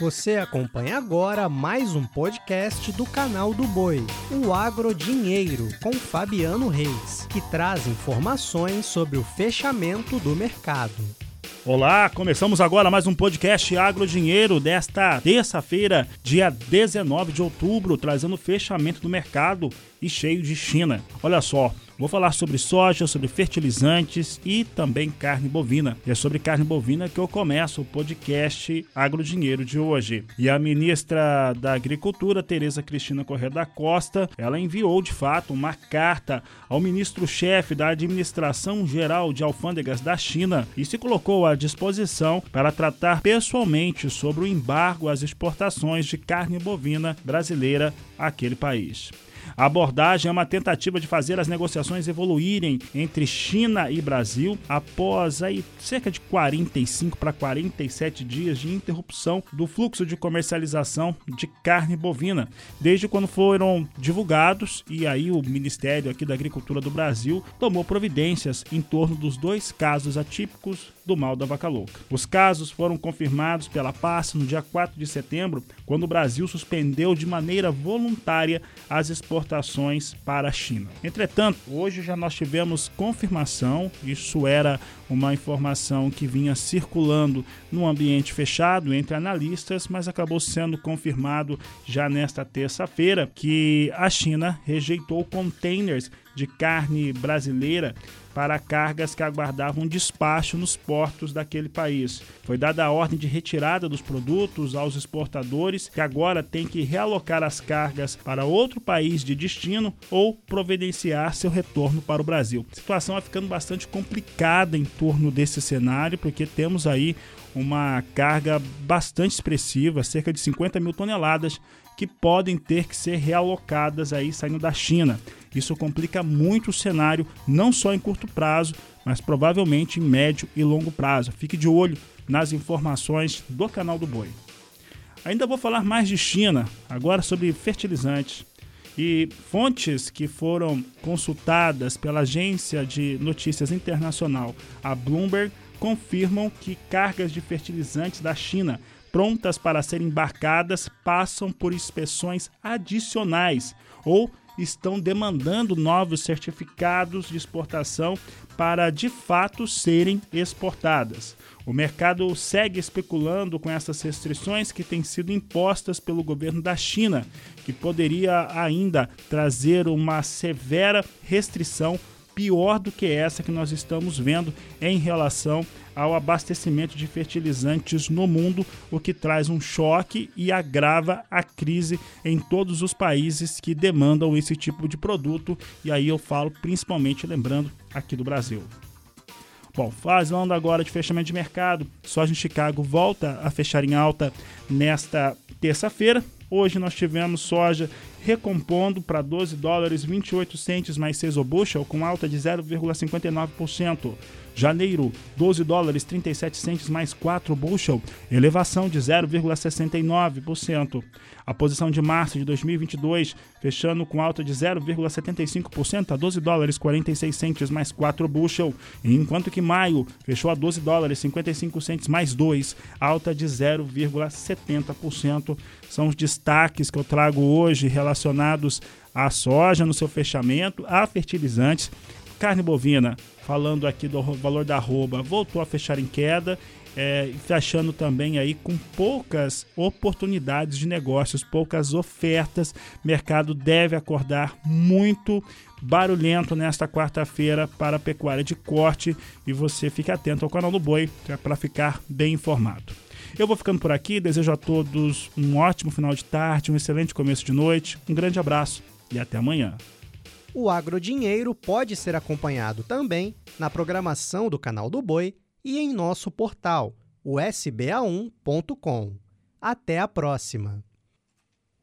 Você acompanha agora mais um podcast do canal do Boi, o Agro Dinheiro, com Fabiano Reis, que traz informações sobre o fechamento do mercado. Olá, começamos agora mais um podcast Agro Dinheiro desta terça-feira, dia 19 de outubro, trazendo o fechamento do mercado e cheio de China. Olha só, Vou falar sobre soja, sobre fertilizantes e também carne bovina. E é sobre carne bovina que eu começo o podcast Agrodinheiro de hoje. E a ministra da Agricultura, Tereza Cristina Corrêa da Costa, ela enviou de fato uma carta ao ministro-chefe da Administração Geral de Alfândegas da China e se colocou à disposição para tratar pessoalmente sobre o embargo às exportações de carne bovina brasileira àquele país. A abordagem é uma tentativa de fazer as negociações evoluírem entre China e Brasil após aí cerca de 45 para 47 dias de interrupção do fluxo de comercialização de carne bovina, desde quando foram divulgados e aí o Ministério aqui da Agricultura do Brasil tomou providências em torno dos dois casos atípicos do mal da vaca louca. Os casos foram confirmados pela PAS no dia 4 de setembro, quando o Brasil suspendeu de maneira voluntária as exportações para a China. Entretanto, hoje já nós tivemos confirmação, isso era uma informação que vinha circulando no ambiente fechado entre analistas, mas acabou sendo confirmado já nesta terça-feira que a China rejeitou containers de carne brasileira para cargas que aguardavam despacho nos portos daquele país. Foi dada a ordem de retirada dos produtos aos exportadores, que agora têm que realocar as cargas para outro país de destino ou providenciar seu retorno para o Brasil. A situação vai ficando bastante complicada em torno desse cenário, porque temos aí uma carga bastante expressiva, cerca de 50 mil toneladas, que podem ter que ser realocadas aí saindo da China. Isso complica muito o cenário, não só em curto prazo, mas provavelmente em médio e longo prazo. Fique de olho nas informações do canal do Boi. Ainda vou falar mais de China, agora sobre fertilizantes. E fontes que foram consultadas pela agência de notícias internacional, a Bloomberg, confirmam que cargas de fertilizantes da China prontas para serem embarcadas passam por inspeções adicionais ou estão demandando novos certificados de exportação para de fato serem exportadas. O mercado segue especulando com essas restrições que têm sido impostas pelo governo da China, que poderia ainda trazer uma severa restrição pior do que essa que nós estamos vendo em relação ao abastecimento de fertilizantes no mundo, o que traz um choque e agrava a crise em todos os países que demandam esse tipo de produto, e aí eu falo principalmente lembrando aqui do Brasil. Bom, falando agora de fechamento de mercado, soja em Chicago volta a fechar em alta nesta terça-feira. Hoje nós tivemos soja recompondo para 12 dólares 28 centes mais 6 o bushel, com alta de 0,59%. Janeiro, 12 dólares 37 centes mais 4 bushel, elevação de 0,69%. A posição de março de 2022, fechando com alta de 0,75% a 12 dólares 46 centes mais 4 bushel, enquanto que maio fechou a 12 dólares 55 centes mais 2, alta de 0,70%. São os destaques que eu trago hoje relacionados à soja no seu fechamento, a fertilizantes Carne bovina, falando aqui do valor da arroba, voltou a fechar em queda, é, fechando também aí com poucas oportunidades de negócios, poucas ofertas. Mercado deve acordar muito barulhento nesta quarta-feira para a pecuária de corte e você fique atento ao canal do Boi é para ficar bem informado. Eu vou ficando por aqui, desejo a todos um ótimo final de tarde, um excelente começo de noite, um grande abraço e até amanhã. O Agrodinheiro pode ser acompanhado também na programação do canal do Boi e em nosso portal, o sba1.com. Até a próxima!